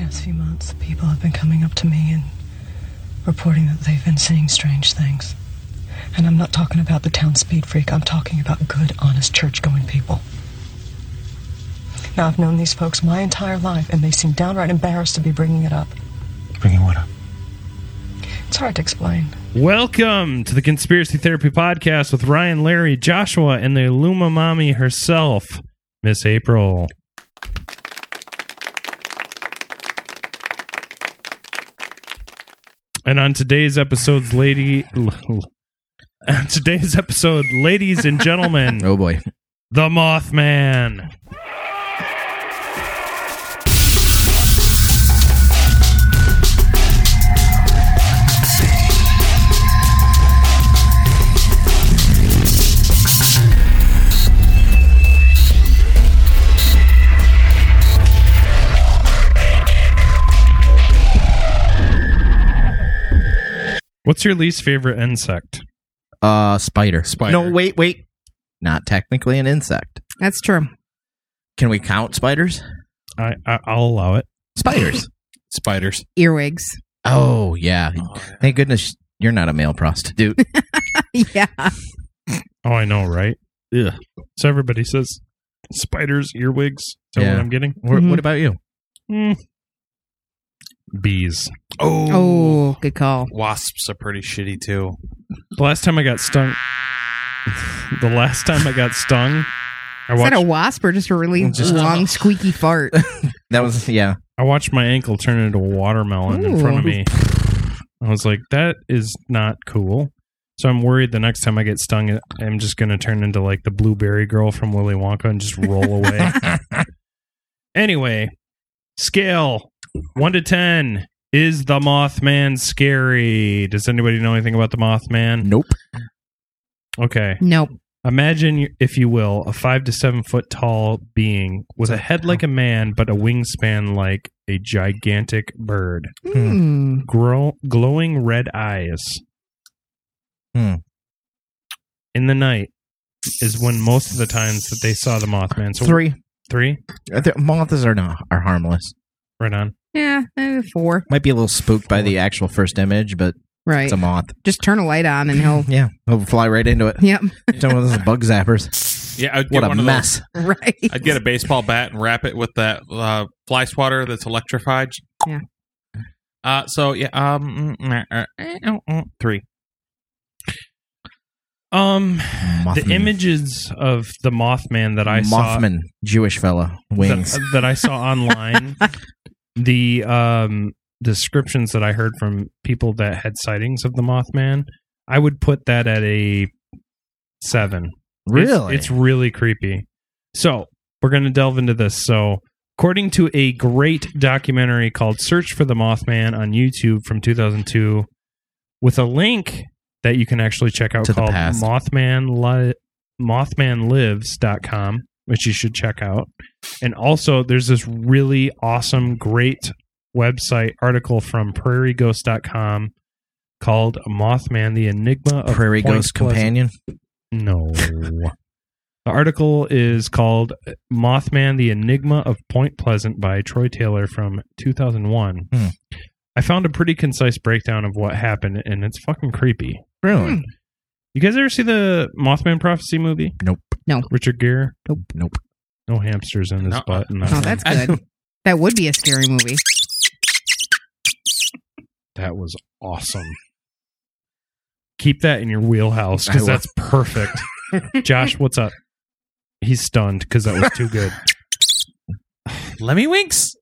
past few months, people have been coming up to me and reporting that they've been seeing strange things. And I'm not talking about the town speed freak, I'm talking about good, honest, church going people. Now, I've known these folks my entire life, and they seem downright embarrassed to be bringing it up. Bringing what up? It's hard to explain. Welcome to the Conspiracy Therapy Podcast with Ryan, Larry, Joshua, and the Illuma Mommy herself, Miss April. And on today's episode's lady, on today's episode, ladies and gentlemen, Oh boy. the Mothman. What's your least favorite insect? Uh, spider. Spider. No, wait, wait. Not technically an insect. That's true. Can we count spiders? I, I I'll allow it. Spiders. Spiders. Earwigs. oh yeah. Thank goodness you're not a male prostitute. yeah. Oh, I know, right? Yeah. So everybody says spiders, earwigs. Is that Yeah. what I'm getting? Wha- Mhm. What about you? Mm. Bees. Oh. Oh, good call. Wasps are pretty shitty too. The last time I got stung, the last time I got stung, I Is that watched, a wasp or just a really Just- long, squeaky fart? That was yeah. I watched my ankle turn into a watermelon in front of me. I was like, that is not cool. So I'm worried the next time I get stung, I'm just going to turn into like the blueberry girl from Willy Wonka and just roll away. Anyway, scale one to ten. Is the Mothman scary? Does anybody know anything about the Mothman? Nope. Okay. nope. Imagine, if you will, a five to seven foot tall being with a head like a man, but a wingspan like a gigantic bird. Hmm. Grow, glowing red eyes. Hmm. In the night is when most of the times that they saw the Mothman. So Three. three, Uh, the Moths are not are harmless. right on. Yeah, maybe four. Might be a little spooked by the actual first image, but Right. it's a moth. Just turn a light on and he'll. Yeah, he'll fly right into it. Yep. Some of those bug zappers. Yeah, I'd get What a one of mess. Right. I'd get a baseball bat and wrap it with that uh, fly swatter that's electrified. Yeah. Uh, so yeah, um, mm, three. Um, Mothman. the images of the Mothman that I saw Mothman, Jewish fella, wings. that, that I saw online, the um descriptions that I heard from people that had sightings of the Mothman, I would put that at a seven. Really? It's, really creepy. So we're going to delve into this. So, according to a great documentary called Search for the Mothman on YouTube from 2002, with a link that you can actually check out To called. Mothman Li- mothmanlives.com, which you should check out. And also, there's this really awesome, great website article from prairieghost.com called Mothman, the Enigma of Prairie Point Ghost Pleasant. Companion. No. the article is called Mothman, the Enigma of Point Pleasant by Troy Taylor from 2001. Hmm. I found a pretty concise breakdown of what happened, and it's fucking creepy. Really? Hmm. You guys ever see the Mothman Prophecy movie? Nope. No. Richard Gere? Nope. Nope. No hamsters in his No. butt. and Oh, that's good. that would be a scary movie. that was awesome. Keep that in your wheelhouse because that's perfect. Josh, what's up? He's stunned because that was too good. Let me winks.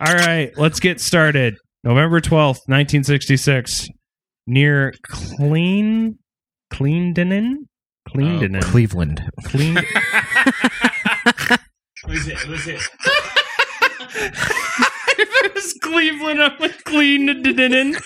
All right, let's get started. November 12th, 1966, near Clean Cleandenin? Cleandenin. Oh, Cleveland. Clean Was it? Was it? if it was Cleveland, I'm like Cleandenin.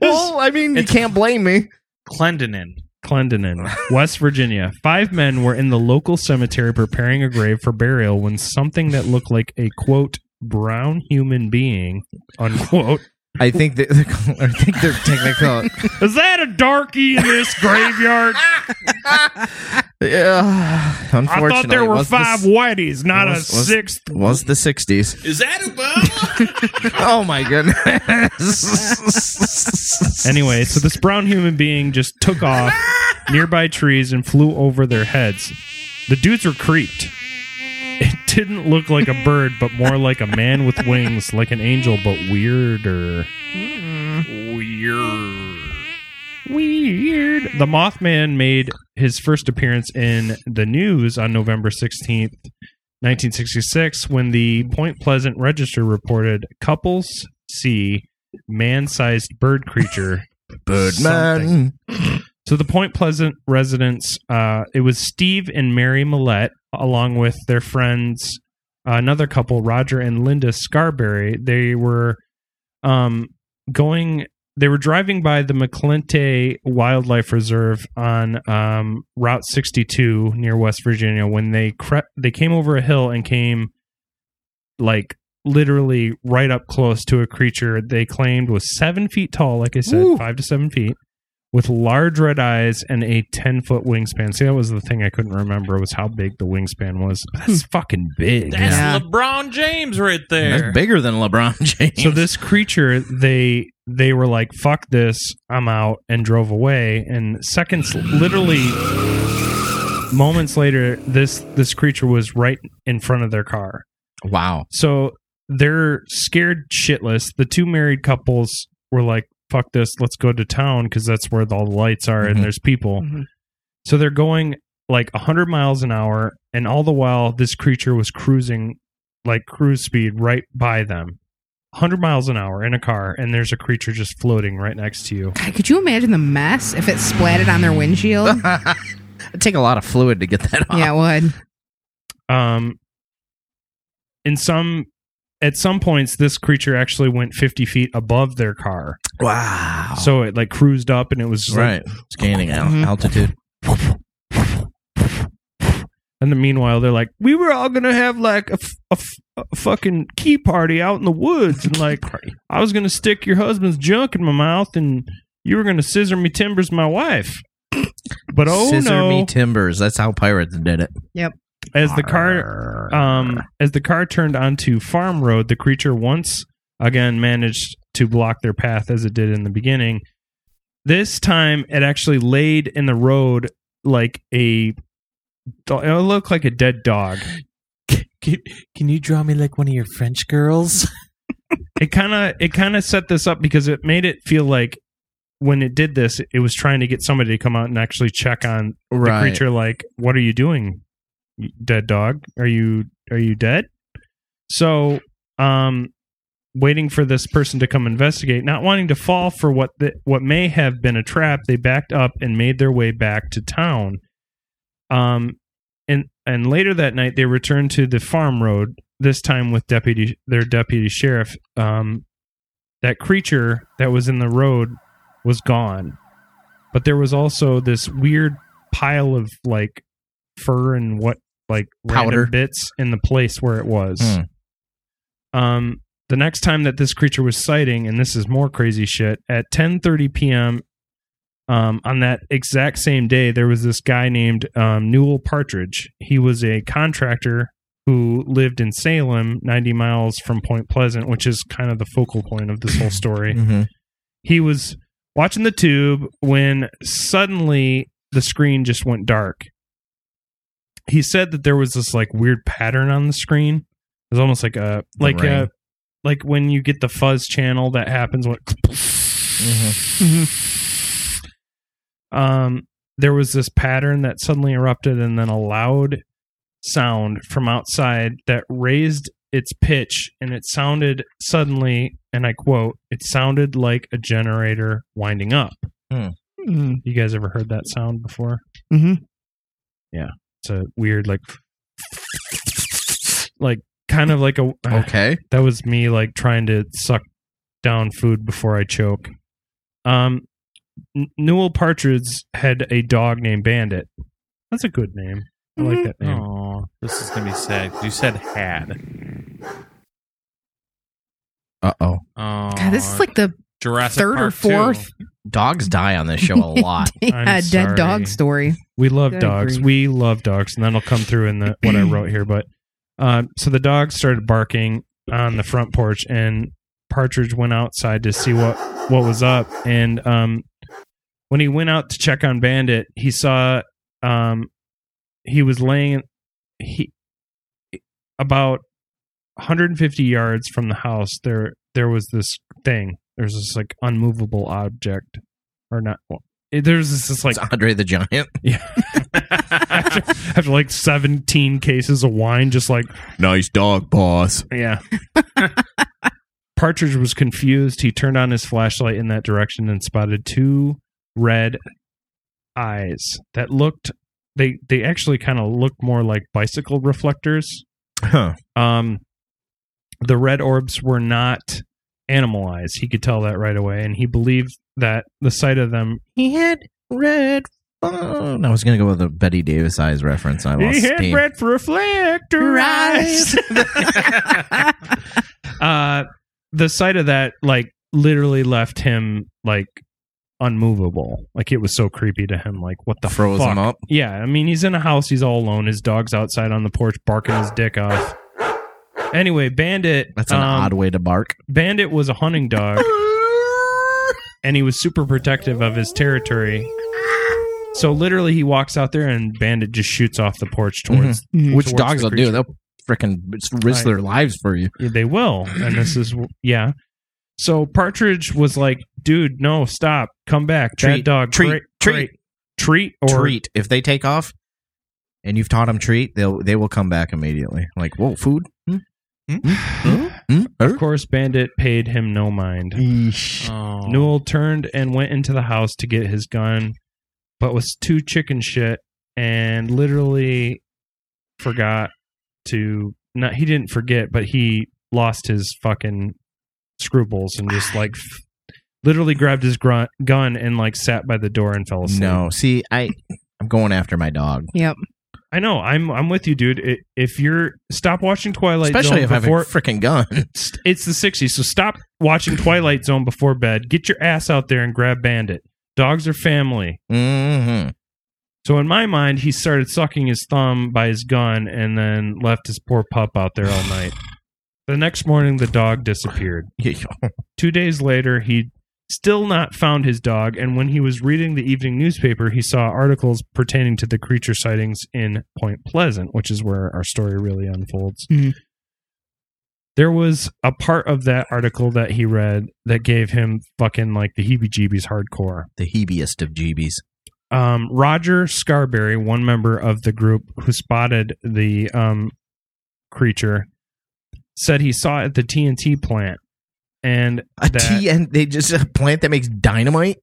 Well, I mean, you can't blame me. Clendenin. Clendenin, West Virginia. Five men were in the local cemetery preparing a grave for burial when something that looked like a quote brown human being unquote I think that I think they're technical. Is that a darkie in this graveyard? yeah, I thought there were was the five whiteys, not was- a was- sixth. Was the '60s? Is that Obama? Oh my goodness! Anyway, so this brown human being just took off nearby trees and flew over their heads. The dudes were creeped. Didn't look like a bird, but more like a man with wings, like an angel, but weirder. Weird. Weird. The Mothman made his first appearance in the news on November 16th, 1966, when the Point Pleasant Register reported couples see man sized bird creature. Birdman. So the Point Pleasant residents, uh, it was Steve and Mary Millette, along with their friends, uh, another couple, Roger and Linda Scarberry. They were um, going. They were driving by the McClintic Wildlife Reserve on um, Route 62 near West Virginia when they cre- they came over a hill and came like literally right up close to a creature they claimed was seven feet tall. Like I said, Ooh. five to seven feet with large red eyes and a 10 foot wingspan. See, that was the thing I couldn't remember was how big the wingspan was. That's hmm. fucking big. That's Yeah. LeBron James right there. That's bigger than LeBron James. So this creature, they they were like, "Fuck this, I'm out," and drove away. And seconds, literally moments later, this this creature was right in front of their car. wow. So they're scared shitless. The two married couples were like, "Fuck this, let's go to town because that's where all the lights are Mhm. and there's people." Mhm. So they're going like 100 miles an hour, and all the while, this creature was cruising like cruise speed right by them. 100 miles an hour in a car, and there's a creature just floating right next to you. God, could you imagine the mess if it splatted on their windshield? It'd take a lot of fluid to get that off. yeah, it would. Um, in some, at some points, this creature actually went 50 feet above their car. Wow. So it like cruised up, and it was just like right, it's gaining al- Mhm. altitude. And then meanwhile, they're like, we were all gonna have like a, f- a f- a fucking key party out in the woods, and like I was gonna stick your husband's junk in my mouth, and you were gonna scissor me timbers, my wife. But oh Scissor no! me timbers. That's how pirates did it. Yep. As the car um as the car turned onto farm road, the creature once again managed to block their path as it did in the beginning. This time, it actually laid in the road like a. It looked like a dead dog. Can, can you draw me like one of your French girls? it kind of it kind of set this up because it made it feel like when it did this it was trying to get somebody to come out and actually check on the creature like what are you doing dead dog are you are you dead so um waiting for this person to come investigate not wanting to fall for what the, what may have been a trap they backed up and made their way back to town um and and later that night they returned to the farm road this time with deputy their deputy sheriff um that creature that was in the road was gone but there was also this weird pile of like fur and what like Powder. bits in the place where it was Hmm. um the next time that this creature was sighting and this is more crazy shit at 10:30 p.m. um on that exact same day there was this guy named um Newell Partridge he was a contractor who lived in Salem 90 miles from Point Pleasant which is kind of the focal point of this whole story Mhm. he was watching the tube when suddenly the screen just went dark. He said that there was this like weird pattern on the screen. It was almost like a like a like when you get the fuzz channel that happens when Mhm. um there was this pattern that suddenly erupted and then a loud sound from outside that raised its pitch and it sounded suddenly and I quote it sounded like a generator winding up. Mm. You guys ever heard that sound before? Mhm. Yeah, it's a weird like like kind of like a Okay. that was me like trying to suck down food before I choke. Um, Newell Partridge had a dog named Bandit. That's a good name. I like that name. Oh, this is gonna be sad. You said had. Uh oh. Oh, God, God, this is like the Jurassic third or Park 2. fourth Dogs die on this show a lot. yeah, I'm dead sorry. dog story. We love Good dogs. grief. We love dogs, and that'll come through in the what I wrote here. But uh, so the dog started barking on the front porch, and Partridge went outside to see what what was up. And um, when he went out to check on Bandit, he saw um, he was laying he about 150 yards from the house. There there was this thing. There's this like unmovable object, or not. Well, it- there's this, this like It's Andre the Giant. yeah. after, after like 17 cases of wine, just like, Nice dog, boss. yeah. Partridge was confused. He turned on his flashlight in that direction and spotted two red eyes that looked they they actually kind of looked more like bicycle reflectors. Huh. Um the red orbs were not animal eyes. He could tell that right away and he believed that the sight of them He had red phone. I was to go with a Bette Davis eyes reference. I lost he had steam. red reflector eyes. uh, the sight of that, like, literally left him like unmovable. Like it was so creepy to him. Like, what the Froze fuck? him up. Yeah, I mean, he's in a house. He's all alone. His dog's outside on the porch barking his dick off. Anyway, Bandit. That's an um, odd way to bark. Bandit was a hunting dog, and he was super protective of his territory. So literally, he walks out there, and Bandit just shoots off the porch towards. Mhm. Which towards dogs the will do. They'll freaking risk their lives for you. Yeah, They will, and this is yeah. So Partridge was like, "Dude, no, stop, come back, bad Treat, dog, treat, great, treat. great. treat, or treat. If they take off and you've taught them treat, they'll they will come back immediately. Like, whoa, food? Hmm? Hmm? Hmm? Hmm? Of course, Bandit paid him no mind. Oh. Newell turned and went into the house to get his gun, but was too chicken shit and literally forgot to. Not he didn't forget, but he lost his fucking scruples and just like f- literally grabbed his gr- gun and like sat by the door and fell asleep. No, see, I I'm going after my dog, Yep. I know. I'm I'm with you, dude. I if you're stop watching Twilight especially Zone if I have a before freaking gun. it's the 60s, so stop watching Twilight Zone before bed. Get your ass out there and grab Bandit. Dogs are family. hmm So in my mind, he started sucking his thumb by his gun and then left his poor pup out there all night. The next morning, the dog disappeared. Two days later, he still not found his dog, and when he was reading the evening newspaper, he saw articles pertaining to the creature sightings in Point Pleasant, which is where our story really unfolds. Mhm. There was a part of that article that he read that gave him fucking like the heebie jeebies hardcore. the heebiest of jeebies. Um, Roger Scarberry, one member of the group who spotted the um, creature, said he saw it at the TNT plant. And A that, T and they just a plant that makes dynamite.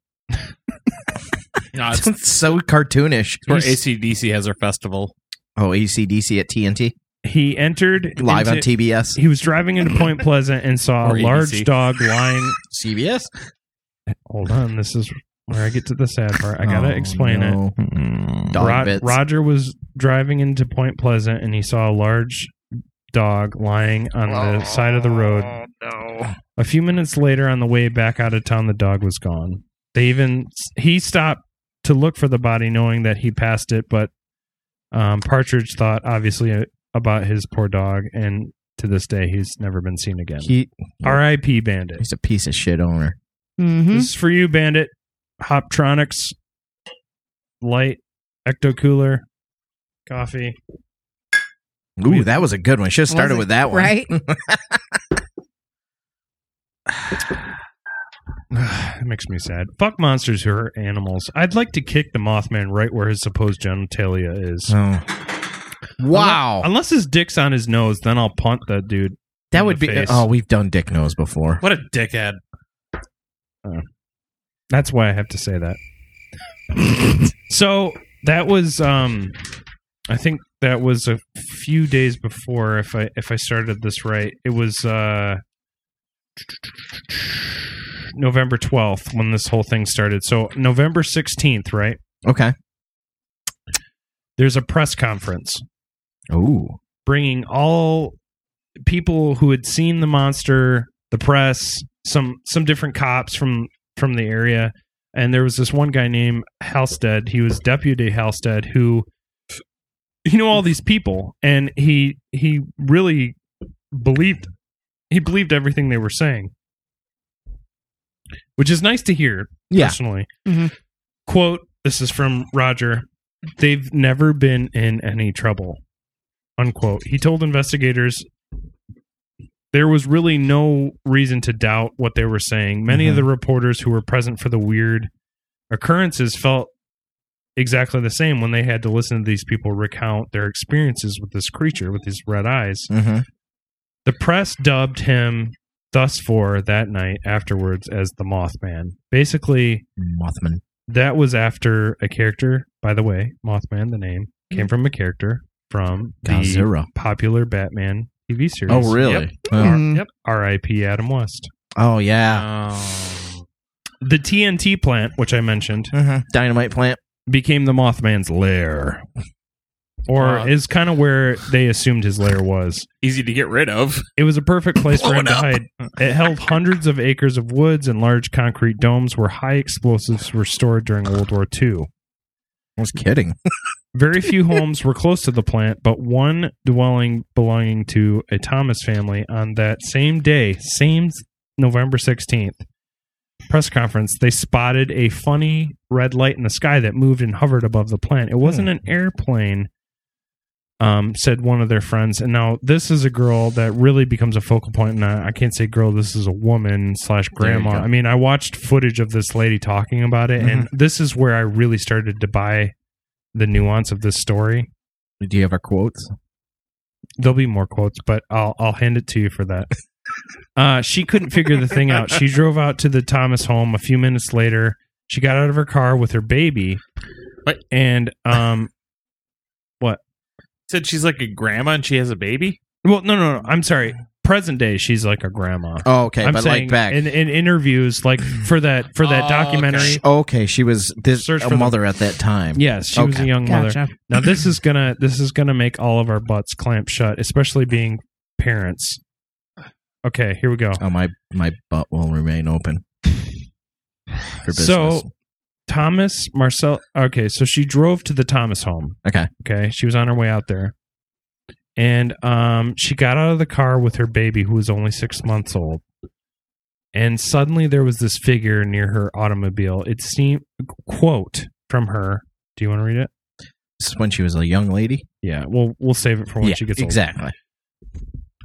No, it's It's so cartoonish. where ACDC has their festival. Oh, ACDC at TNT he entered live on TBS. He was driving into Point Pleasant and saw a large dog lying. CBS. Hold on, this is where I get to the sad part. I gotta Oh, explain it. no. Dog Rod- bits. Roger was driving into Point Pleasant and he saw a large dog lying on the side of the road. no. A few minutes later, on the way back out of town, the dog was gone. They even he stopped to look for the body, knowing that he passed it. But um, Partridge thought obviously uh, about his poor dog, and to this day, he's never been seen again. He, R.I.P. Bandit. he's a piece of shit owner. Mm-hmm. This is for you, Bandit. Hoptronics, light, ecto cooler, coffee. Ooh, that was a good one. Should have started with that one. Right? it makes me sad. Fuck monsters who are animals. I'd like to kick the Mothman right where his supposed genitalia is. Oh. Wow. Unless his dick's on his nose, then I'll punt that dude. that would be. face. Oh, we've done dick nose before. What a dickhead. That's why I have to say that. so that was um I think that was a few days before if I if I started this right. It was uh November 12th when this whole thing started. So November 16th, right? Okay. There's a press conference Ooh. bringing all people who had seen the monster, the press, some some different cops from from the area, and there was this one guy named Halstead. He was Deputy Halstead who he knew all these people, and he he really believed he believed everything they were saying, which is nice to hear. Yeah. Personally, Mhm. quote: This is from Roger. They've never been in any trouble. Unquote. He told investigators there was really no reason to doubt what they were saying. Many of the reporters who were present for the weird occurrences felt exactly the same when they had to listen to these people recount their experiences with this creature with his red eyes. Mm-hmm. The press dubbed him thus for that night afterwards as the Mothman. Basically, Mothman. that was after a character, by the way, Mothman, the name, came from a character from the popular Batman TV series. Oh, really? Yep. Oh. Mm. Yep. R.I.P. Adam West. Oh, yeah. Oh. The TNT plant, which I mentioned, Mhm. Dynamite plant. Became the Mothman's lair. Or Uh, is kind of where they assumed his lair was. Easy to get rid of. It was a perfect place for him it to up. hide. It held hundreds of acres of woods and large concrete domes where high explosives were stored during World War II. I was kidding. Very few homes were close to the plant, but one dwelling belonging to a Thomas family on that same day, same November 16th, press conference, they spotted a funny red light in the sky that moved and hovered above the plant. It wasn't an airplane, um, said one of their friends. And now this is a girl that really becomes a focal point. And I, I can't say girl, this is a woman slash grandma. I mean, I watched footage of this lady talking about it, and this is where I really started to buy the nuance of this story. Do you have our quotes? There'll be more quotes, but I'll I'll hand it to you for that. Uh, she couldn't figure the thing out. She drove out to the Thomas home. A few minutes later, she got out of her car with her baby, What? and um, what? Said she's like a grandma and she has a baby. well, no, no, no. I'm sorry. Present day, she's like a grandma. Oh, okay. I'm but saying like back. in, in interviews, like for that for that Oh, documentary. okay. okay, she was this Search a for the- mother at that time. Yes, she was a Okay. young mother. Now this is gonna this is gonna make all of our butts clamp shut, especially being parents. Okay, here we go. Oh, my my butt will remain open. So Thomas Marcel. Okay, so she drove to the Thomas home. okay. Okay, she was on her way out there, and um, she got out of the car with her baby, who was only six months old. And suddenly there was this figure near her automobile. It seemed quote from her. Do you want to read it? This is when she was a young lady. Yeah, we'll we'll save it for when yeah, she gets older. exactly.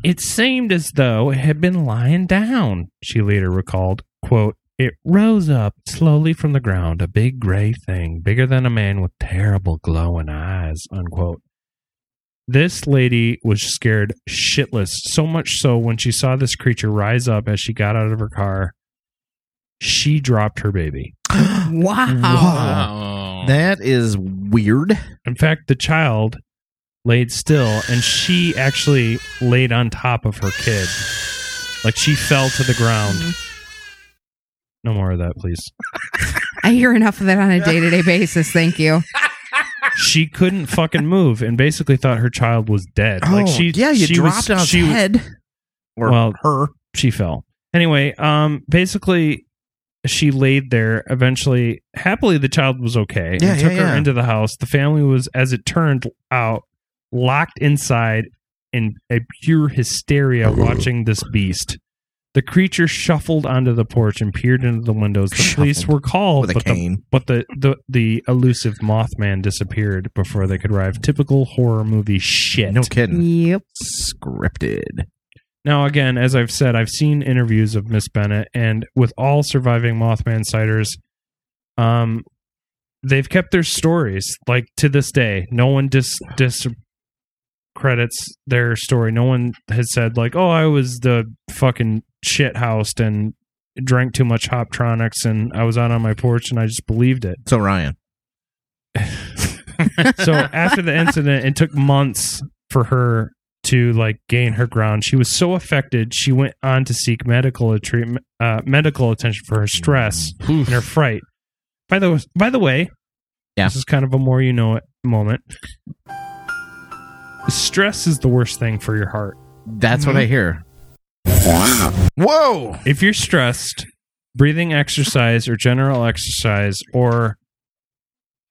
It seemed as though it had been lying down, she later recalled. Quote, it rose up slowly from the ground, a big gray thing, bigger than a man with terrible glowing eyes, unquote. This lady was scared shitless, so much so when she saw this creature rise up as she got out of her car, she dropped her baby. Wow. Wow. That is weird. In fact, the child laid still and she actually laid on top of her kid. Like she fell to the ground. No more of that, please. I hear enough of that on a day to day basis. Thank you. She couldn't fucking move and basically thought her child was dead. like she Oh, yeah, you she dropped was, on his she, head. Or Well, her. she fell. Anyway, um basically she laid there. Eventually, happily the child was okay Yeah, and yeah, took yeah. her into the house. The family was as it turned out locked inside in a pure hysteria watching this beast. The creature shuffled onto the porch and peered into the windows. The police were called, with a but the, cane. but the, the the elusive Mothman disappeared before they could arrive. Typical horror movie shit. No kidding. Yep. Scripted. Now, again, as I've said, I've seen interviews of Miss Bennett, and with all surviving Mothman sighters, um, they've kept their stories like to this day. No one dis, dis discredits their story. No one has said like, "Oh, I was the fucking shit housed and drank too much Hoptronics, and I was out on my porch and I just believed it." So Ryan. so after the incident, it took months for her to like gain her ground. She was so affected, she went on to seek medical treatment, uh, medical attention for her stress and her fright. By the by the way, Yeah. this is kind of a more you know it moment. Stress is the worst thing for your heart. That's what I mhm. hear. Whoa! If you're stressed, breathing exercise or general exercise or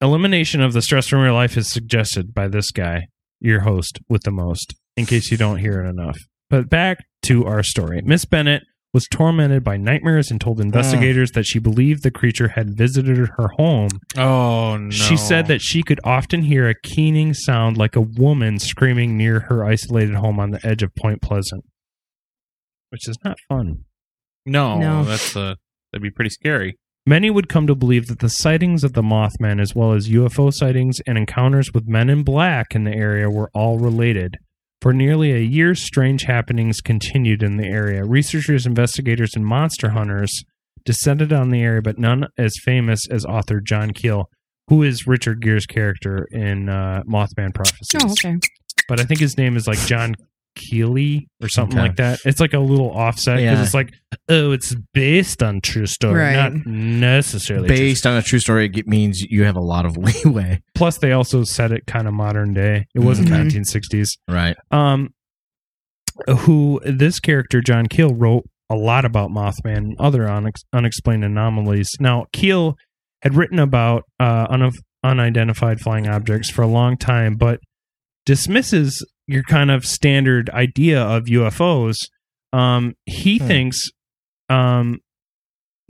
elimination of the stress from your life is suggested by this guy, your host with the most, in case you don't hear it enough. But back to our story. Miss Bennett was tormented by nightmares and told investigators that she believed the creature had visited her home. Oh no. She said that she could often hear a keening sound like a woman screaming near her isolated home on the edge of Point Pleasant, which is not fun. no, No. that's uh that'd be pretty scary. Many would come to believe that the sightings of the Mothman, as well as UFO sightings and encounters with men in black in the area, were all related. For nearly a year, strange happenings continued in the area. Researchers, investigators, and monster hunters descended on the area, but none as famous as author John Keel, who is Richard Gere's character in uh, Mothman Prophecies. Oh, okay. But I think his name is like John Keeley or something Okay. like that. It's like a little offset because Yeah. it's like, oh, it's based on true story, Right. not necessarily true Based on a true story, it means you have a lot of leeway. Plus, they also set it kind of modern day. It wasn't Mhm. 1960s. Right. Um, who this character John Keel wrote a lot about Mothman and other unex- unexplained anomalies. Now, Keel had written about uh, un- unidentified flying objects for a long time, but dismisses your kind of standard idea of UFOs. Um, he Hmm. thinks um,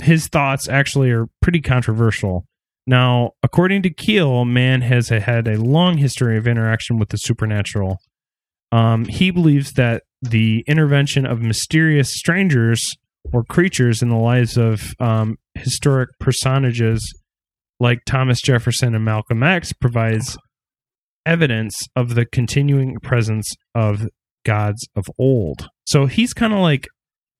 his thoughts actually are pretty controversial. Now, according to Keel, man has had a long history of interaction with the supernatural. Um, he believes that the intervention of mysterious strangers or creatures in the lives of um, historic personages like Thomas Jefferson and Malcolm X provides evidence of the continuing presence of gods of old. So he's kind of like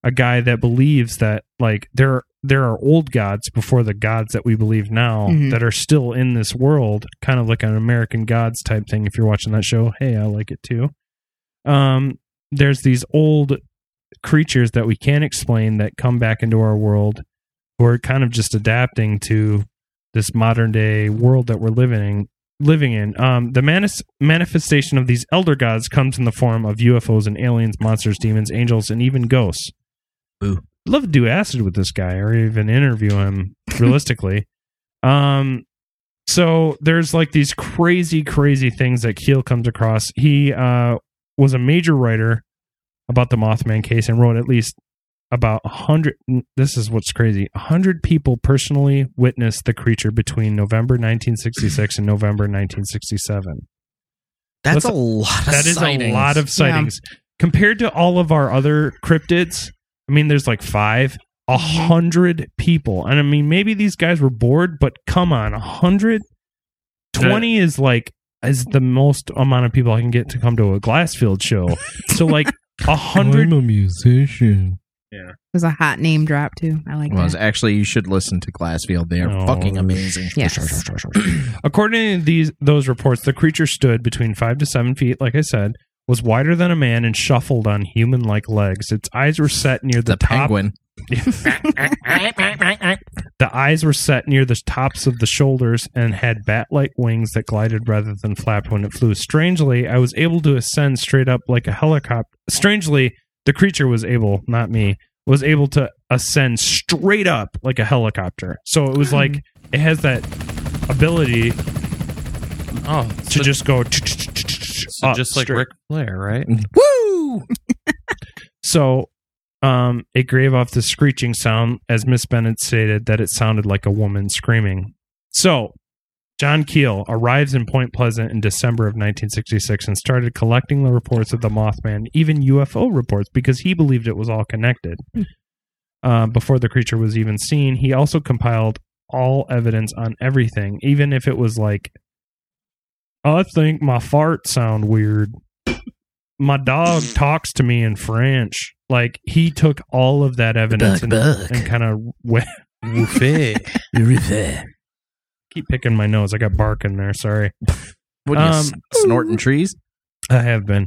a guy that believes that like there there are old gods before the gods that we believe now Mhm. that are still in this world, kind of like an American Gods type thing. If you're watching that show, hey, I like it too. Um, there's these old creatures that we can't explain that come back into our world who are kind of just adapting to this modern day world that we're living in living in. Um, the manis- manifestation of these elder gods comes in the form of ufos and aliens monsters demons angels and even ghosts. Boo. love to do acid with this guy or even interview him realistically. Um so there's like these crazy crazy things that keel comes across. He uh was a major writer about the mothman case and wrote at least about hundred this is what's crazy a hundred people personally witnessed the creature between november 1966 and november 1967 That's That's a lot of that is sightings. a lot of sightings compared to all of our other cryptids. I mean, there's like five, a Mm-hmm. hundred people, and I mean, maybe these guys were bored, but come on, a hundred, twenty is like is the most amount of people I can get to come to a Glassfield show. So like a hundred. a musician. It was a hot name drop too. I like Was that. actually you should listen to Glassfield. They are Oh, fucking amazing. Yes. According to these those reports, the creature stood between five to seven feet, like I said, was wider than a man and shuffled on human like legs. Its eyes were set near the, The top penguin. The eyes were set near the tops of the shoulders and had bat like wings that glided rather than flapped when it flew. Strangely, I was able to ascend straight up like a helicopter. Strangely, the creature was able, not me, was able to ascend straight up like a helicopter. So it was like it has that ability Oh, to so, just go so up just like straight. Ric Flair, right? Woo! So um, it gave off the screeching sound, as Miss Bennett stated, that it sounded like a woman screaming. So John Keel arrives in Point Pleasant in December of 1966 and started collecting the reports of the Mothman, even UFO reports, because he believed it was all connected. Uh, before the creature was even seen, he also compiled all evidence on everything, even if it was like, I think my fart sound weird my dog talks to me in French. Like he took all of that evidence and, and kind of went. Keep picking my nose. I got bark in there. Sorry. What are you Um, snorting trees? I have been.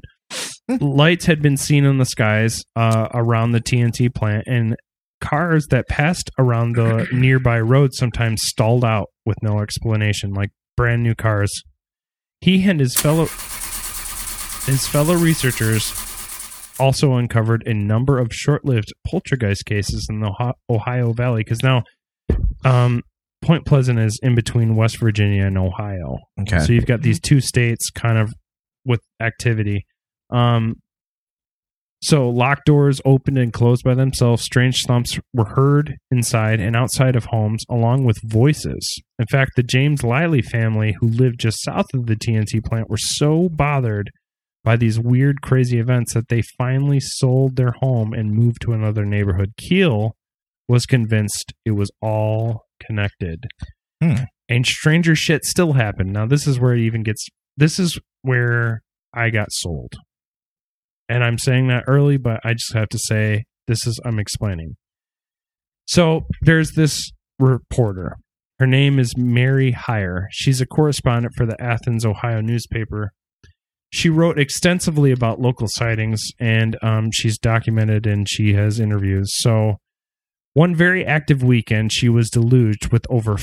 Lights had been seen in the skies uh, around the TNT plant, and cars that passed around the nearby road sometimes stalled out with no explanation, like brand new cars. He and his fellow his fellow researchers also uncovered a number of short-lived poltergeist cases in the Ohio- Ohio Valley because now um, Point Pleasant is in between West Virginia and Ohio. Okay. So you've got these two states kind of with activity. Um, so locked doors opened and closed by themselves. Strange thumps were heard inside and outside of homes, along with voices. In fact, the James Lively family, who lived just south of the TNT plant, were so bothered by these weird, crazy events that they finally sold their home and moved to another neighborhood. Keel was convinced it was all connected. Hmm. And stranger shit still happened. Now, this is where it even gets. This is where I got sold. And I'm saying that early, but I just have to say this is I'm explaining. So there's this reporter. Her name is Mary Hyre. She's a correspondent for the Athens, Ohio newspaper. She wrote extensively about local sightings and um, she's documented and she has interviews. So, one very active weekend, she was deluged with over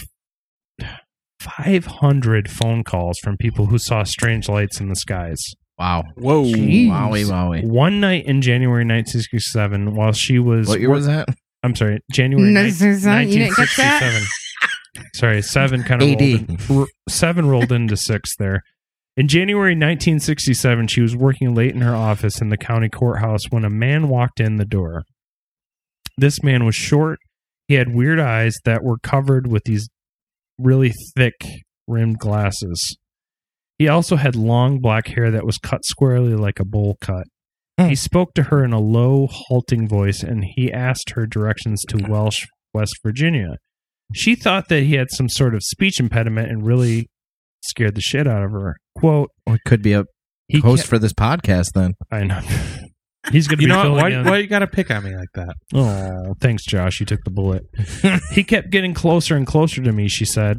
500 phone calls from people who saw strange lights in the skies. Wow. Whoa. Jeez. Wowie wowie. One night in January 1967, while she was. What year was that? I'm sorry, January No, 19- sir, son, you didn't catch that? 1967. Sorry, seven kind of AD. rolled in, r- seven rolled into six there. In January 1967, she was working late in her office in the county courthouse when a man walked in the door. This man was short. He had weird eyes that were covered with these really thick rimmed glasses. He also had long black hair that was cut squarely like a bowl cut. Hmm. He spoke to her in a low, halting voice and he asked her directions to Welch, West Virginia. She thought that he had some sort of speech impediment and really scared the shit out of her. Quote, Well, it could be a he host kept- for this podcast then. I know. He's going to You be know what? Why, in. why you got to pick on me like that? Oh, thanks, Josh. You took the bullet. he kept getting closer and closer to me, she said,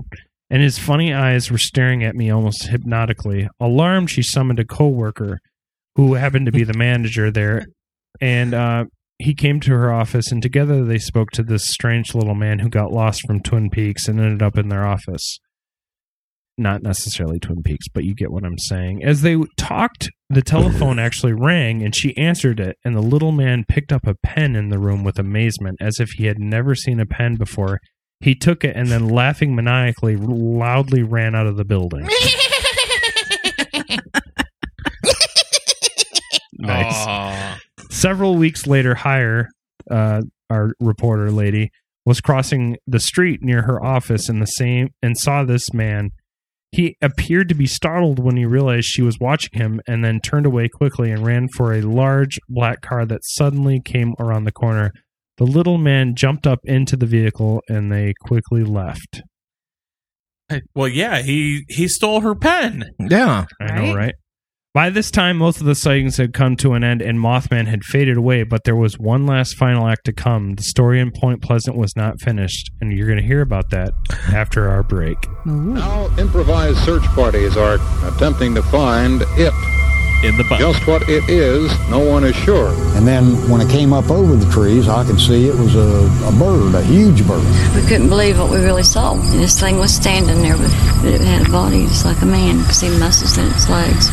and his funny eyes were staring at me almost hypnotically. Alarmed, she summoned a coworker who happened to be the manager there, and uh, he came to her office, and together they spoke to this strange little man who got lost from Twin Peaks and ended up in their office. Not necessarily Twin Peaks, but you get what I'm saying. As they talked, the telephone actually rang and she answered it, and the little man picked up a pen in the room with amazement, as if he had never seen a pen before. He took it and then, laughing maniacally, loudly ran out of the building. nice. Aw. Several weeks later, Hyre, uh, our reporter lady, was crossing the street near her office in the same and saw this man. He appeared to be startled when he realized she was watching him and then turned away quickly and ran for a large black car that suddenly came around the corner. The little man jumped up into the vehicle and they quickly left. Well, yeah, he he stole her pen. Yeah. I know, Right? Right? By this time, most of the sightings had come to an end and Mothman had faded away, but there was one last final act to come. The story in Point Pleasant was not finished, and you're going to hear about that after our break. Now, improvised search parties are attempting to find it. In the butt. Just what it is, no one is sure. And then when it came up over the trees, I could see it was a, a bird, a huge bird. We couldn't believe what we really saw. This thing was standing there with, it had a body just like a man. You could see muscles in its legs.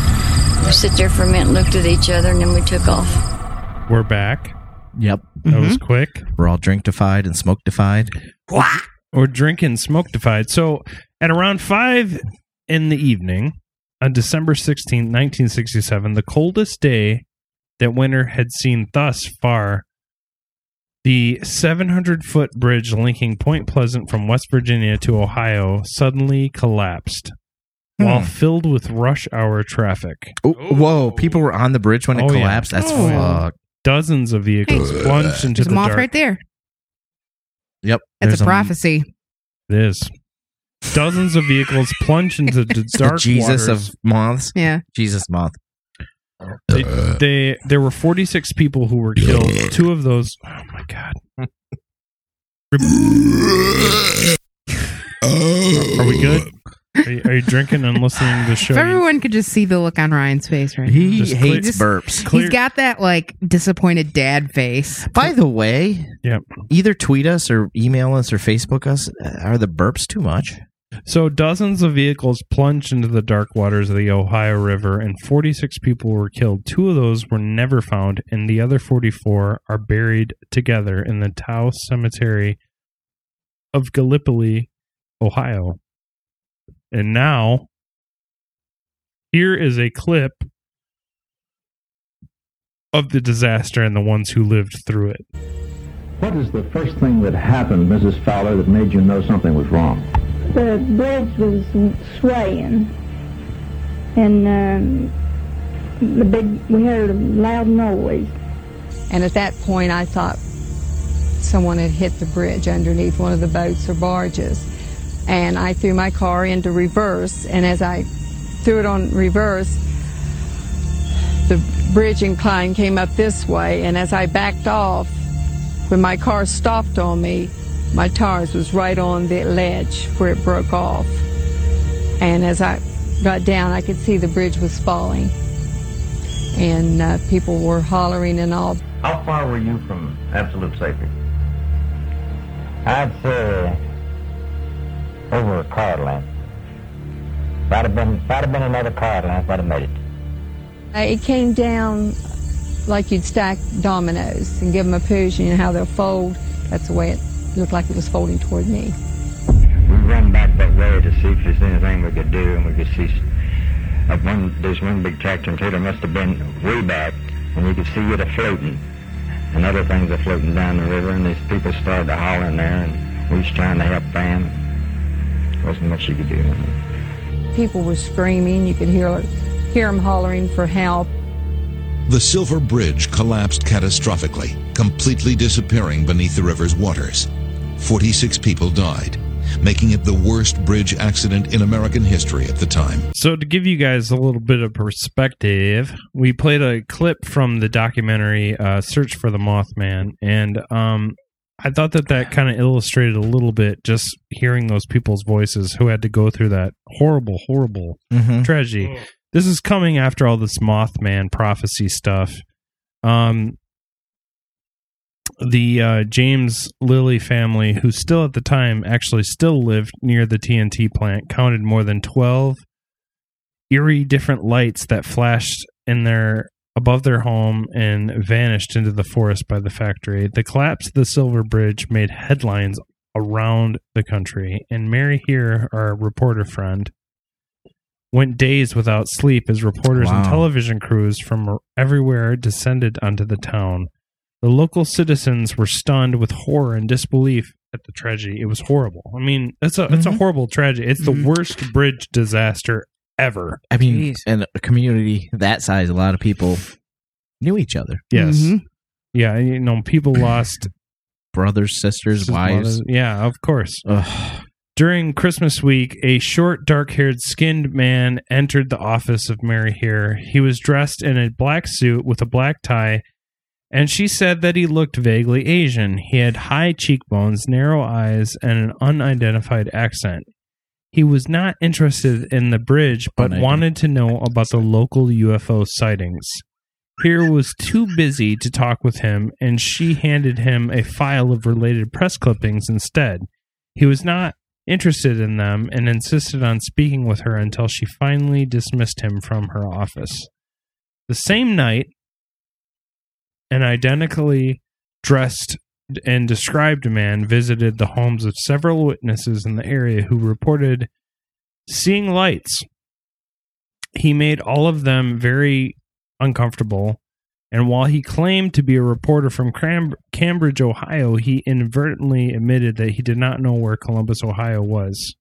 We sit there for a minute, looked at each other, and then we took off. We're back. Yep. That mm-hmm. was quick. We're all drinktified and smoke smokedified. Or drinking smokedified. So at around 5 in the evening on December 16, 1967, the coldest day that winter had seen thus far, the 700 foot bridge linking Point Pleasant from West Virginia to Ohio suddenly collapsed while Hmm. filled with rush hour traffic. Oh, whoa! People were on the bridge when it Oh, yeah. collapsed. That's Oh, yeah. fuck. Dozens of vehicles Hey. plunged into There's a the moth dark. right there. Yep. That's There's a prophecy. It is. Dozens of vehicles plunged into the the dark Jesus waters. of moths. Yeah. Jesus moth. They, they there were 46 people who were killed. Two of those. Oh my god. Are we good? Are you, are you drinking and listening to the show? If everyone could just see the look on Ryan's face right now. He Just hates clear- burps. Clear- He's got that like disappointed dad face. By the way, Yep. either tweet us or email us or Facebook us. Uh, are the burps too much? So dozens of vehicles plunged into the dark waters of the Ohio River and 46 people were killed. Two of those were never found and the other 44 are buried together in the Taos Cemetery of Gallipoli, Ohio. And now here is a clip of the disaster and the ones who lived through it. What is the first thing that happened, Mrs. Fowler, that made you know something was wrong? The bridge was swaying, and um, the big we heard a loud noise. And at that point, I thought someone had hit the bridge underneath one of the boats or barges. And I threw my car into reverse, and as I threw it on reverse, the bridge incline came up this way, and as I backed off, when my car stopped on me, my tires was right on the ledge where it broke off. And as I got down, I could see the bridge was falling. And uh, people were hollering and all. How far were you from absolute safety? I'd say over a car. If I'd have been, if I'd have been another car length, I'd have made it. Uh, It came down like you'd stack dominoes and give them a push, and you know how they'll fold. That's the way it looked like it was folding toward me. We run back that way to see if there's anything we could do, and we could see s- one. There's one big tractor and trailer must have been way back, and you could see it a floating, and other things are floating down the river, and these people started to holler in there, and we was trying to help them. Wasn't much you could do. People were screaming. You could hear hear them hollering for help. The Silver Bridge collapsed catastrophically, completely disappearing beneath the river's waters. 46 people died, making it the worst bridge accident in American history at the time. So, to give you guys a little bit of perspective, we played a clip from the documentary uh, "Search for the Mothman," and um, I thought that that kind of illustrated a little bit just hearing those people's voices who had to go through that horrible, horrible Mhm. tragedy. This is coming after all this Mothman prophecy stuff. Um, the uh, James Lilly family, who still at the time actually still lived near the TNT plant, counted more than 12 eerie different lights that flashed in their above their home and vanished into the forest by the factory. The collapse of the Silver Bridge made headlines around the country, and Mary Hyre, our reporter friend, went days without sleep as reporters and television crews from everywhere descended onto the town. The local citizens were stunned with horror and disbelief at the tragedy. It was horrible. I mean, it's a it's a Mhm. horrible tragedy. It's the worst bridge disaster ever. I mean, in a community that size, a lot of people knew each other. Yes. Mm-hmm. Yeah, you know, people lost Brothers, sisters, wives. Yeah, of course. Ugh. During Christmas week, a short, dark haired, skinned man entered the office of Mary Hyre. He was dressed in a black suit with a black tie, and she said that he looked vaguely Asian. He had high cheekbones, narrow eyes, and an unidentified accent. He was not interested in the bridge, but wanted to know about the local UFO sightings. Hyre was too busy to talk with him, and she handed him a file of related press clippings instead. He was not interested in them and insisted on speaking with her until she finally dismissed him from her office. The same night, an identically dressed and described man visited the homes of several witnesses in the area who reported seeing lights. He made all of them very uncomfortable. And while he claimed to be a reporter from Cram- Cambridge, Ohio, he inadvertently admitted that he did not know where Columbus, Ohio was.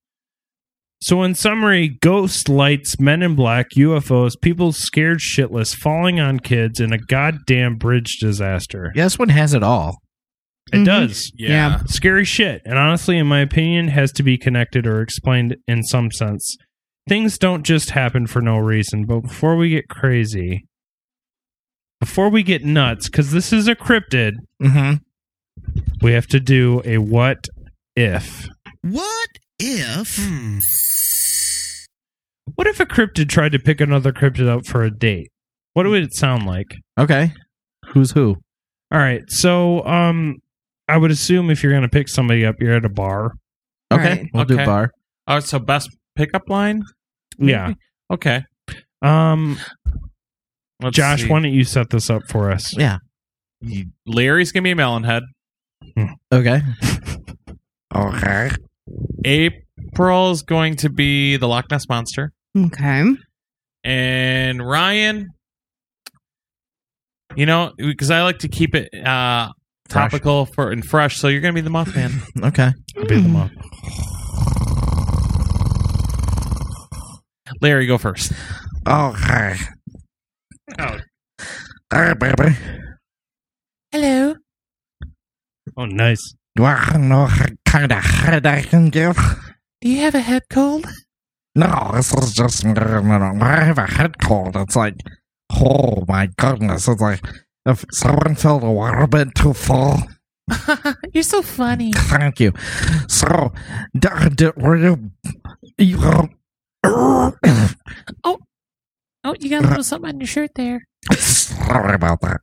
So, in summary, ghosts, lights, men in black, UFOs, people scared shitless, falling on kids, and a goddamn bridge disaster. Yeah, this one has it all. It does. Yeah. Yeah. Scary shit. And honestly, in my opinion, has to be connected or explained in some sense. Things don't just happen for no reason. But before we get crazy, before we get nuts, because this is a cryptid, Mm-hmm. we have to do a what if. What if? What if a cryptid tried to pick another cryptid up for a date? What would it sound like? Okay. Who's who? All right. So, um, I would assume if you're going to pick somebody up, you're at a bar. Okay. Right. We'll do Okay. bar. Oh, so best pickup line? Yeah. Okay. Um, Let's Josh, see. why don't you set this up for us? Yeah. Larry's gonna be a melonhead. Okay. Okay. April's going to be the Loch Ness monster, Okay. and Ryan. You know, because I like to keep it uh topical for and fresh, so you're gonna be the Mothman. Okay. I'll be the moth. Larry, go first. Okay. Oh. Hey, baby. Hello. Oh, nice. Do I know what kind of head I can give? Do you have a head cold? No, this is just. I have a head cold. It's like, oh my goodness. It's like if someone filled a waterbed too full. You're so funny. Thank you. So, d- d- were you. you um, Oh, you got a little something on your shirt there. Sorry about that.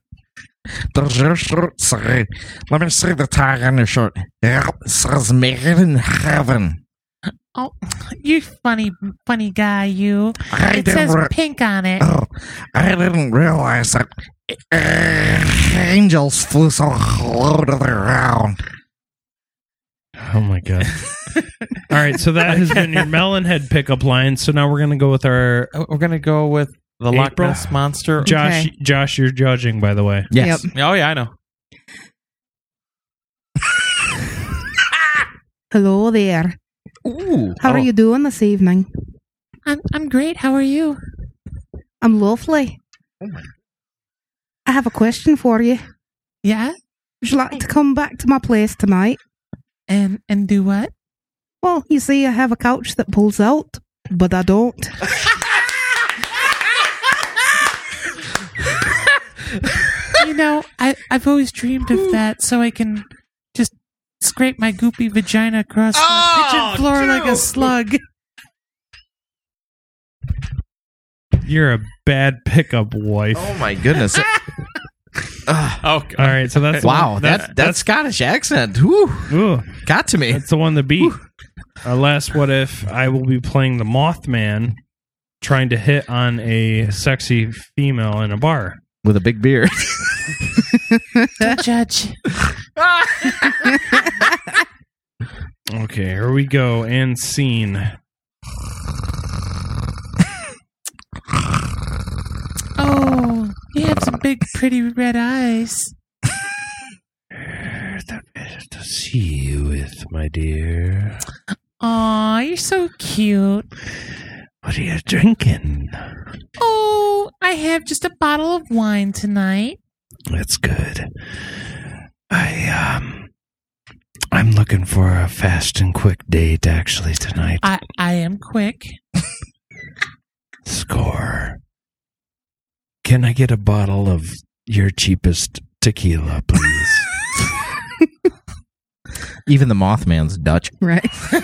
Does your shirt say? Let me see the tag on your shirt. Yep, it says "Made in Heaven." Oh, you funny, funny guy, you. I it says re- pink on it. Oh, I didn't realize that uh, angels flew so low to the ground. Oh my god. All right, so that has been your Melonhead pickup line. So now we're gonna go with our. We're gonna go with the Loch Ness monster. Josh, Okay. Josh, you're judging, by the way. Yes. Oh yeah, I know. Hello there. Ooh. How are Oh. you doing this evening? I'm, I'm great. How are you? I'm lovely. Oh my. I have a question for you. Yeah. Would you like to come back to my place tonight? And and do what? Well, you see, I have a couch that pulls out, but I don't. you know, I I've always dreamed of hmm. that, so I can just scrape my goopy vagina across the Oh, kitchen floor like a slug. You're a bad pickup wife. Oh my goodness. Ugh. Oh, All right, so that's wow, one- that, that Scottish accent. Whew, Ooh, got to me. that's the one to beat. Our last what if I will be playing the Mothman, trying to hit on a sexy female in a bar. With a big beard. Don't judge. Okay, here we go. And scene. Oh, you have some big, pretty red eyes. To see you with, my dear. Aw, you're so cute. What are you drinking? Oh, I have just a bottle of wine tonight. That's good. I um I'm looking for a fast and quick date actually tonight. I, I am quick. Score. Can I get a bottle of your cheapest tequila, please? Even the Mothman's Dutch. Right.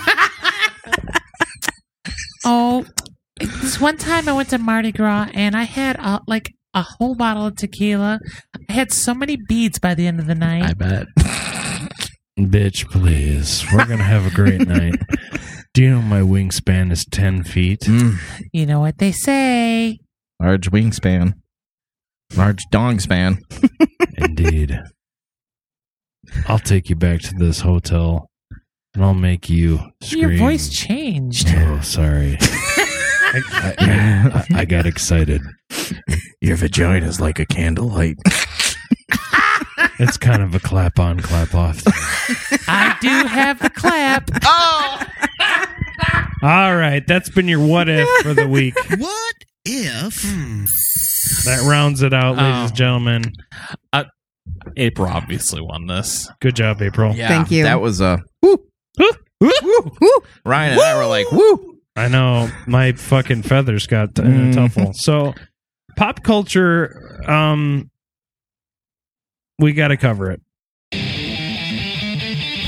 Oh, this one time I went to Mardi Gras and I had uh, like a whole bottle of tequila. I had so many beads by the end of the night. I bet. Bitch, please. We're gonna have a great night. Do you know my wingspan is ten feet? Mm, you know what they say. large wingspan. Large dong span. Indeed. I'll take you back to this hotel and I'll make you scream. Your voice changed. Oh, sorry. I, I, I, I got excited. Your vagina's like a candlelight. It's kind of a clap on, clap off. thing. I do have the clap. Oh. All right, that's been your what if for the week. What if? Hmm. That rounds it out, ladies Oh. and gentlemen. Uh, April obviously won this. Good job, April. Yeah, Thank you. That was a woo, woo, woo. Ryan and I were like, woo. I know my fucking feathers got in a Mhm. tuffle. So, pop culture, um, we got to cover it.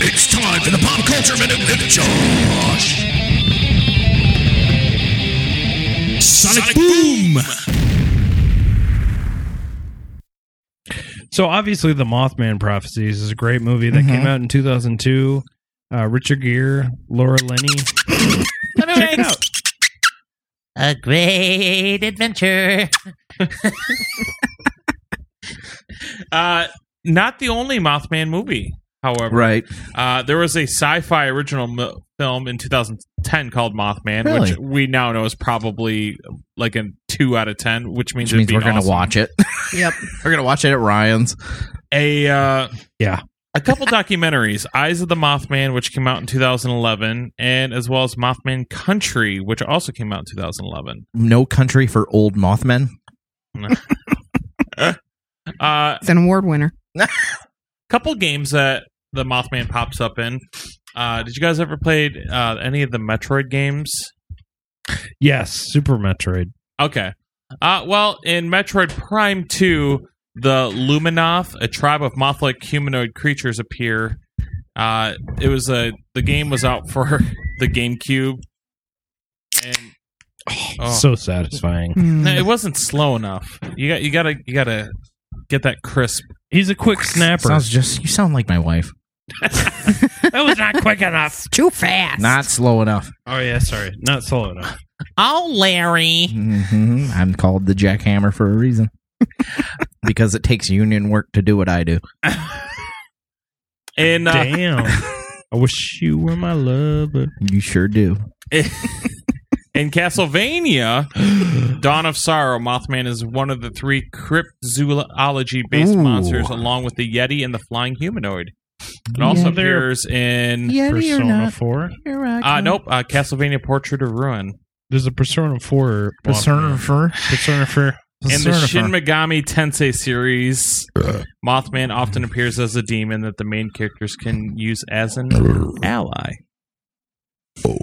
It's time for the Pop Culture Minute with Josh. Sonic, Boom. So, obviously, the Mothman Prophecies is a great movie that Mhm. came out in 2002. Uh, Richard Gere, Laura Linney. Check it out. A great adventure. Uh, not the only Mothman movie, however. Right. Uh, there was a sci-fi original mo- film in 2010 called Mothman, Really? which we now know is probably like a two out of ten, which means Which means it'd we're be gonna awesome. watch it. Yep. we're gonna watch it at Ryan's. A uh, yeah, a couple documentaries: Eyes of the Mothman, which came out in 2011, and as well as Mothman Country, which also came out in 2011. No country for old Mothmen. Uh, It's an award winner. couple games that the Mothman pops up in. Uh, did you guys ever play uh, any of the Metroid games? Yes, Super Metroid. Okay. Uh, well, in Metroid Prime 2, the Luminoth, a tribe of moth-like humanoid creatures, appear. Uh, it was a the game was out for the GameCube, and oh. So satisfying. No, it wasn't slow enough. You got you gotta you gotta get that crisp. He's a quick snapper. Sounds just you sound like my wife. that was not quick enough. Too fast. Not slow enough. Oh yeah, sorry, not slow enough. Oh, Larry. hmm I'm called the jackhammer for a reason. Because it takes union work to do what I do. And uh, Damn. I wish you were my lover. You sure do. in Castlevania, Dawn of Sorrow, Mothman is one of the three cryptozoology-based Ooh. monsters, along with the Yeti and the flying humanoid. It also Yeah, they're- appears in Persona Four. Uh, nope, uh, Castlevania Portrait of Ruin. There's a Persona Four. Persona Four. Persona Four. In the Shin Megami Tensei series, Mothman often appears as a demon that the main characters can use as an ally. Oh,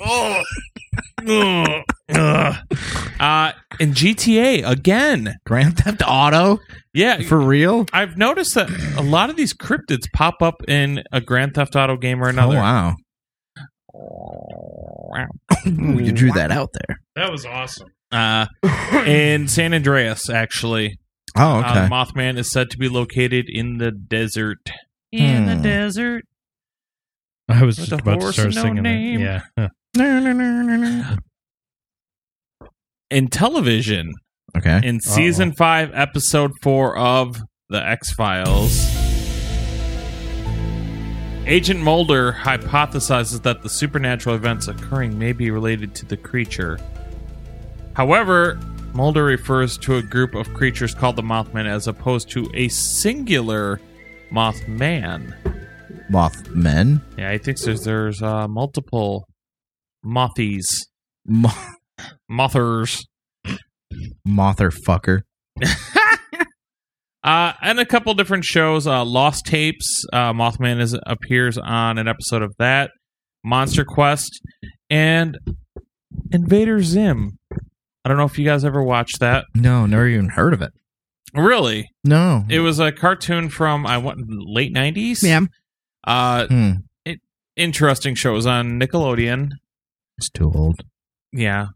Oh. Uh, in GTA again, Grand Theft Auto. Yeah, for real. I've noticed that a lot of these cryptids pop up in a Grand Theft Auto game or another. Oh wow. You drew that out there. That was awesome. Uh, in San Andreas, actually. Oh, okay. Uh, Mothman is said to be located in the desert. In Hmm. the desert. I was just about to horse start and no singing name. it. Yeah. In television, Okay. in season five, episode four of The X Files, Agent Mulder hypothesizes that the supernatural events occurring may be related to the creature. However, Mulder refers to a group of creatures called the Mothman as opposed to a singular Mothman. Mothmen. Yeah, he thinks there's there's uh, multiple mothies, Mo- mothers. Motherfucker. Uh, and a couple different shows. Uh, Lost Tapes. Uh, Mothman is appears on an episode of that. Monster Quest and Invader Zim. I don't know if you guys ever watched that. No, never even heard of it. Really? No. It was a cartoon from I want late nineties. Yeah. Uh, Hmm. it, interesting show. It was on Nickelodeon. It's too old. Yeah.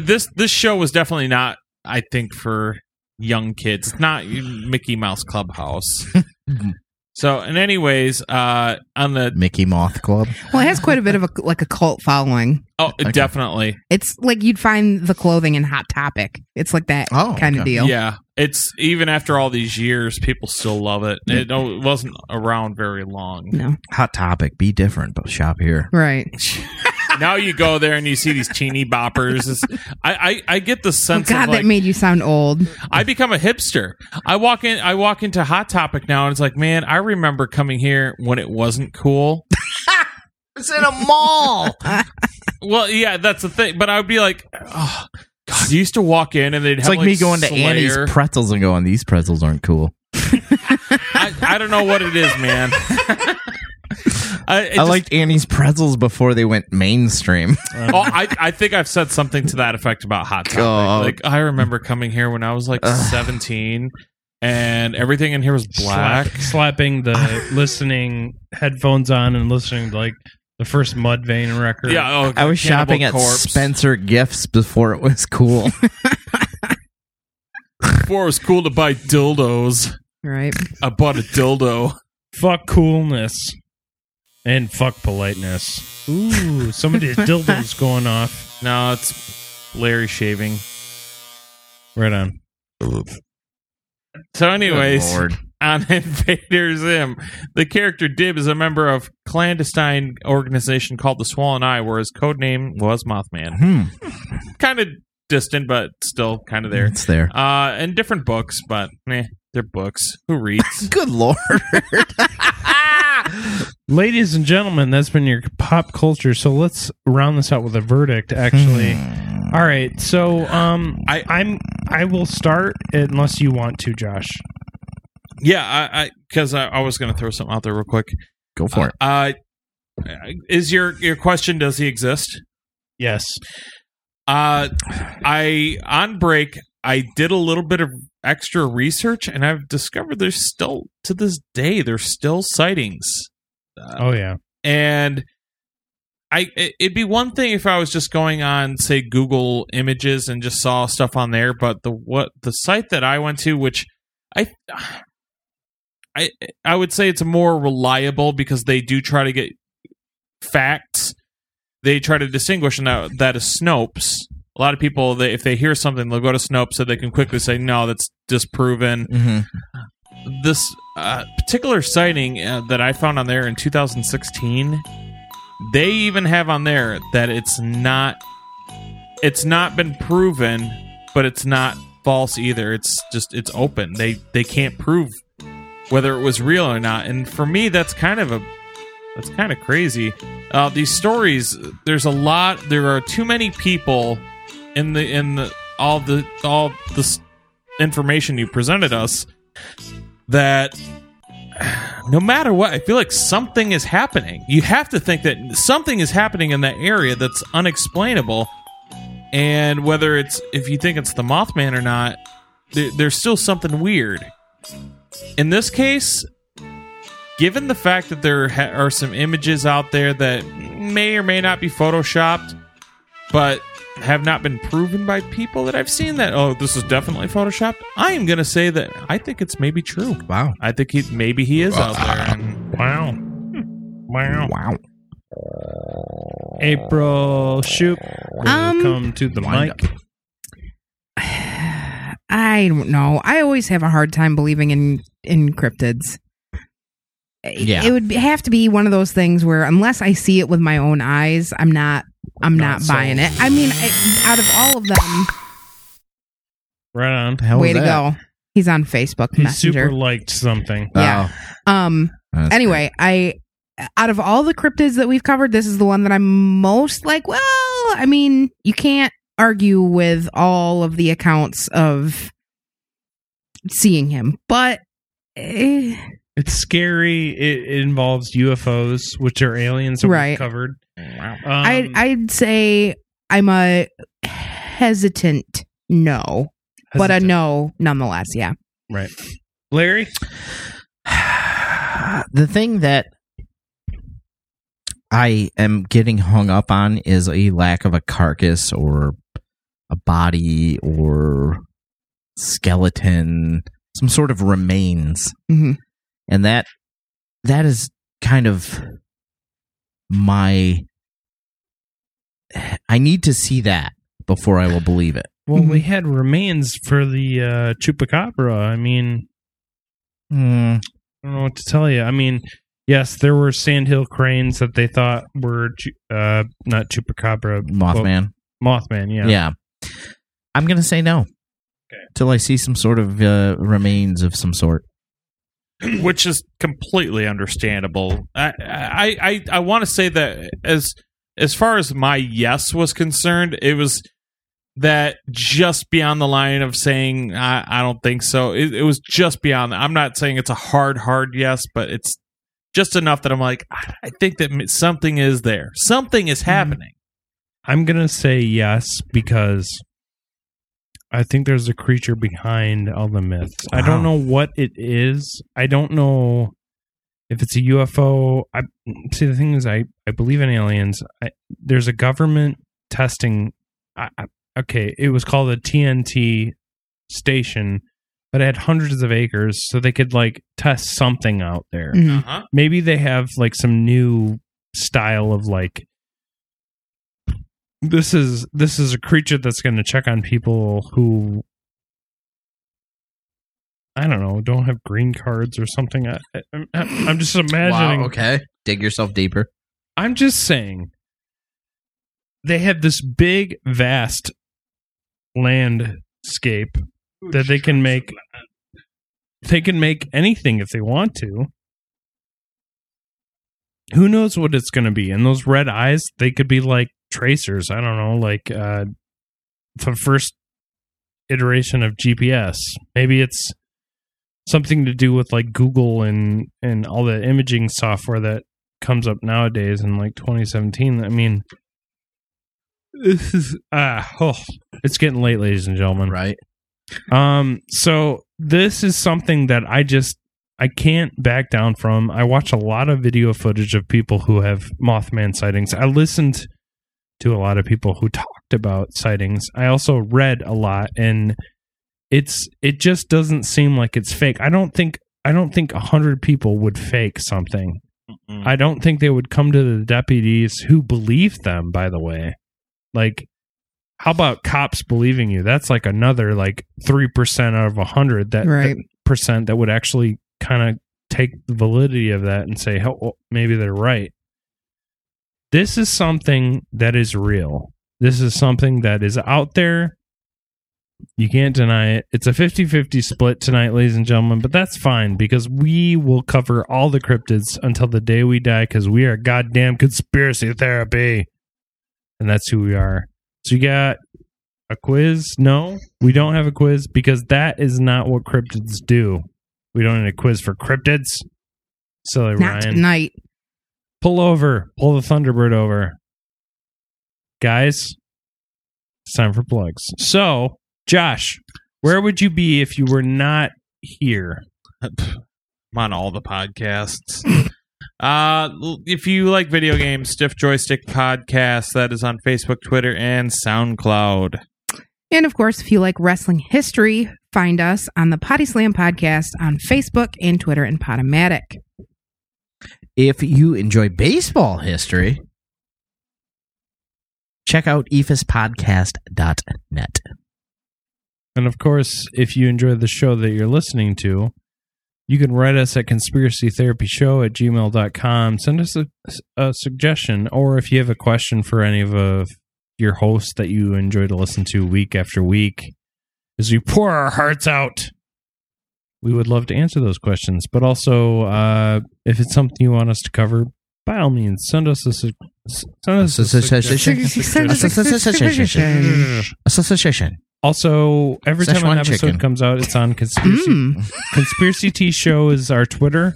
This this show was definitely not. I think for young kids. It's not Mickey Mouse Clubhouse. so, and anyways, uh, on the Mickey Moth Club. Well, it has quite a bit of a like a cult following. oh, definitely. It's like you'd find the clothing in Hot Topic. It's like that Oh, kind of deal. Yeah, it's even after all these years, people still love it. It, it wasn't around very long. No. Hot topic. Be different, but shop here. Right. now you go there and you see these teeny boppers. I, I I get the Oh, sense God, of like that made you sound old. I become a hipster. I walk in I walk into Hot Topic now and it's like, man, I remember coming here when it wasn't cool. It's in a mall. well, yeah, that's the thing. But I would be like, oh, God, you used to walk in and they'd It's have like, me going to Slayer. Annie's Pretzels and going, these pretzels aren't cool. I, I don't know what it is, man. I, I just- liked Annie's Pretzels before they went mainstream. oh, I, I think I've said something to that effect about Hot Topic. God. Like I remember coming here when I was like seventeen, and everything in here was black. Slap- slapping the listening headphones on and listening to like the first Mudvayne record. Yeah, oh, I was Cannibal shopping at Spencer Gifts before it was cool. Before it was cool to buy dildos. Right. I bought a dildo. fuck coolness and fuck politeness. Ooh, somebody's dildo's going off. No, it's Larry shaving. Right on. So, anyways, Good Lord. on Invader Zim, the character Dib is a member of clandestine organization called the Swollen Eye, where his code name was Mothman. Hmm. Kind of distant, but still kind of there. It's there. Uh, and different books, but eh, they're books. Who reads? Good lord. Ladies and gentlemen, that's been your pop culture. So let's round this out with a verdict. Actually, Hmm. all right. So um, I, I'm I will start unless you want to, Josh. yeah, I because I, I, was going to throw something out there real quick. Go for it. Uh, is your your question? Does he exist? Yes. Uh, I on break. I did a little bit of extra research, and I've discovered there's still to this day there's still sightings. Uh, Oh yeah. and I it- it'd be one thing if I was just going on say Google Images and just saw stuff on there, but the what the site that I went to, which I I I would say it's more reliable because they do try to get facts. They try to distinguish, and that that is Snopes. A lot of people, they, if they hear something, they'll go to Snopes so they can quickly say, "No, that's disproven." Mm-hmm. this uh, particular sighting uh, that I found on there in 2016, they even have on there that it's not it's not been proven, but it's not false either. It's just it's open. They they can't prove whether it was real or not. And for me, that's kind of a that's kind of crazy. Uh, these stories, there's a lot. There are too many people in the in the all the all this information you presented us that no matter what, I feel like something is happening. You have to think that something is happening in that area that's unexplainable. And whether it's, if you think it's the Mothman or not, there, there's still something weird. In this case, given the fact that there ha- are some images out there that may or may not be photoshopped, but have not been proven by people that I've seen that oh this is definitely photoshopped. I am gonna say that I think it's maybe true. Wow. I think he maybe he is out there. And Wow. Wow. Wow. April Shoop, Um, welcome to the wind mic. I don't know. I always have a hard time believing in in cryptids. Yeah. It would be, have to be one of those things where unless I see it with my own eyes, I'm not I'm Not not, buying it. I mean, I, out of all of them, Right on. The hell way to that? go. He's on Facebook He Messenger. super liked something. Yeah. Um Oh, that's anyway, I out of all the cryptids that we've covered, this is the one that I'm most like, well, I mean, you can't argue with all of the accounts of seeing him, but eh, It's scary. It, it involves UFOs, which are aliens that Right. we've covered. Um, I I'd say I'm a hesitant no, but a no nonetheless. Yeah. Right. Larry? the thing that I am getting hung up on is a lack of a carcass or a body or skeleton, some sort of remains. Mhm. And that that is kind of my I need to see that before I will believe it. Well, we Mm-hmm. had remains for the uh, chupacabra. I mean, Hmm. I don't know what to tell you. I mean, yes, there were sandhill cranes that they thought were uh, not chupacabra, Mothman. well, Mothman, yeah. Yeah. I'm going to say no. Till I see some sort of uh, remains of some sort. which is completely understandable. I I I, I want to say that as as far as my yes was concerned, it was that just beyond the line of saying I, I don't think so. It, it was just beyond. that. I'm not saying it's a hard hard yes, but it's just enough that I'm like I, I think that something is there. Something is mm-hmm. happening. I'm gonna say yes because I think there's a creature behind all the myths. I don't know what it is. I don't know if it's a UFO. I see. The thing is, I I believe in aliens. I, there's a government testing. I, I, okay, it was called a TNT station but it had hundreds of acres, so they could like test something out there. Mhm. Uh-huh. Maybe they have like some new style of like this is this is a creature that's going to check on people who I don't know, don't have green cards or something. I, I, I'm just imagining. Wow, okay. Dig yourself deeper. I'm just saying they have this big, vast landscape that they can make. They can make anything if they want to. Who knows what it's going to be? And those red eyes, they could be like tracers. I don't know, like uh, the first iteration of GPS. Maybe it's something to do with like Google and and all the imaging software that comes up nowadays in like 2017. I mean, this is ah, oh, it's getting late, ladies and gentlemen. Right. Um. So this is something that I just I can't back down from. I watch a lot of video footage of people who have Mothman sightings. I listened to a lot of people who talked about sightings. I also read a lot, and it's it just doesn't seem like it's fake. I don't think I don't think a hundred people would fake something. I don't think they would come to the deputies who believe them. By the way, like how about cops believing you? That's like another like three percent out of a hundred that, Right. that percent that would actually kind of take the validity of that and say, "Oh, well, maybe they're right." This is something that is real. This is something that is out there. You can't deny it. It's a 50 50 split tonight, ladies and gentlemen, but that's fine because we will cover all the cryptids until the day we die because we are goddamn conspiracy therapy. And that's who we are. So you got a quiz? No, we don't have a quiz because that is not what cryptids do. We don't need a quiz for cryptids. Silly Not Ryan. tonight. Pull over. Pull the Thunderbird over. Guys, it's time for plugs. So, Josh, where would you be if you were not here? I'm on all the podcasts. uh, if you like video games, Stiff Joystick Podcast, that is on Facebook, Twitter, and SoundCloud. And of course, if you like wrestling history, find us on the Potty Slam podcast on Facebook and Twitter and Podomatic. If you enjoy baseball history, check out E ephispodcast.net. And of course, if you enjoy the show that you're listening to, you can write us at conspiracytherapyshow at gmail.com. Send us a, a suggestion, or if you have a question for any of uh, your hosts that you enjoy to listen to week after week, as we pour our hearts out, we would love to answer those questions. But also, uh, if it's something you want us to cover, by all means, send us a su- send us a suggestion. Association. Also, every time an episode comes out, it's on conspiracy. Mm. conspiracy T show is our Twitter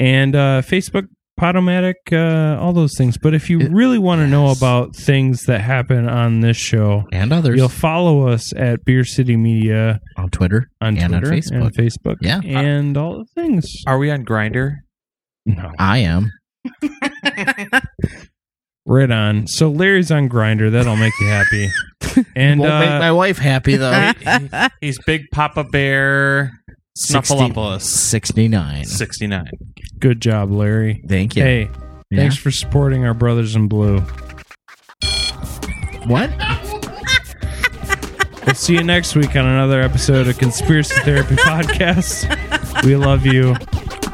and uh, Facebook, Podomatic, uh, all those things. But if you really want to know about things that happen on this show and others, you'll follow us at Beer City Media on Twitter on and on Twitter Facebook. and Facebook, Yeah. and all the things. Are we on Grindr? No, I am. right on. So Larry's on Grindr. That'll make you happy. And Won't make uh, my wife happy though. He's Big Papa Bear Snuffleupagus. 69. 69. good job, Larry. Thank you. Hey, Yeah. thanks for supporting our brothers in blue. What? We'll see you next week on another episode of Conspiracy Therapy Podcast. We love you.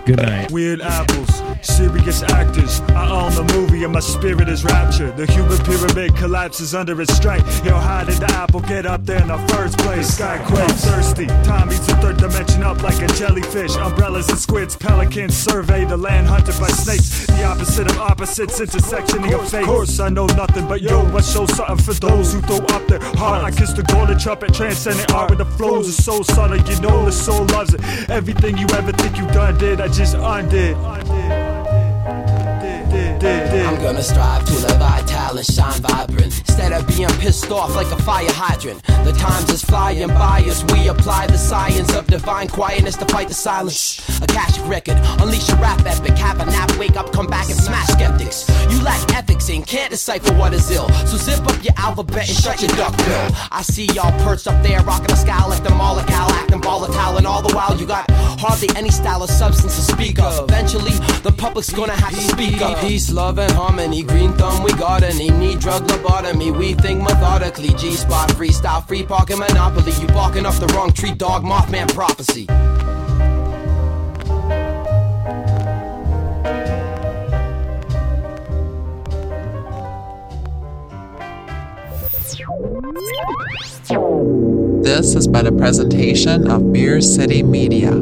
Good night. Weird apples, serious actors. I own the movie and my spirit is raptured. The human pyramid collapses under its strength. Yo, how did the apple get up there in the first place? The sky quakes. Thirsty. Time eats the third dimension up like a jellyfish. Umbrellas and squids, pelicans survey the land hunted by snakes. The opposite of opposites, intersectioning of fate. Of course, I know nothing but yo, I show something for those who throw up their heart. I kiss the golden trumpet, transcending art with the flows are so subtle. You know the soul loves it. Everything you ever think you done did, I just undid. I'm gonna strive to live vital and shine vibrant. Instead of being pissed off like a fire hydrant. The times is flying by as we apply the science of divine quietness to fight the silence. A cash record, unleash a rap epic, have a nap, wake up, come back and smash skeptics. You lack ethics and can't decipher what is ill. So zip up your alphabet and shut your duck bill. I see y'all perched up there, rocking the sky like the Molotov, acting volatile, and all the while you got hardly any style or substance to speak of. Eventually, the public's gonna have to speak up. Peace, love, and harmony. Green thumb, we got any. Need drug lobotomy. We think methodically. G spot, freestyle, free parking monopoly. You barking up the wrong tree, dog, Mothman prophecy. This has been a presentation of Beer City Media.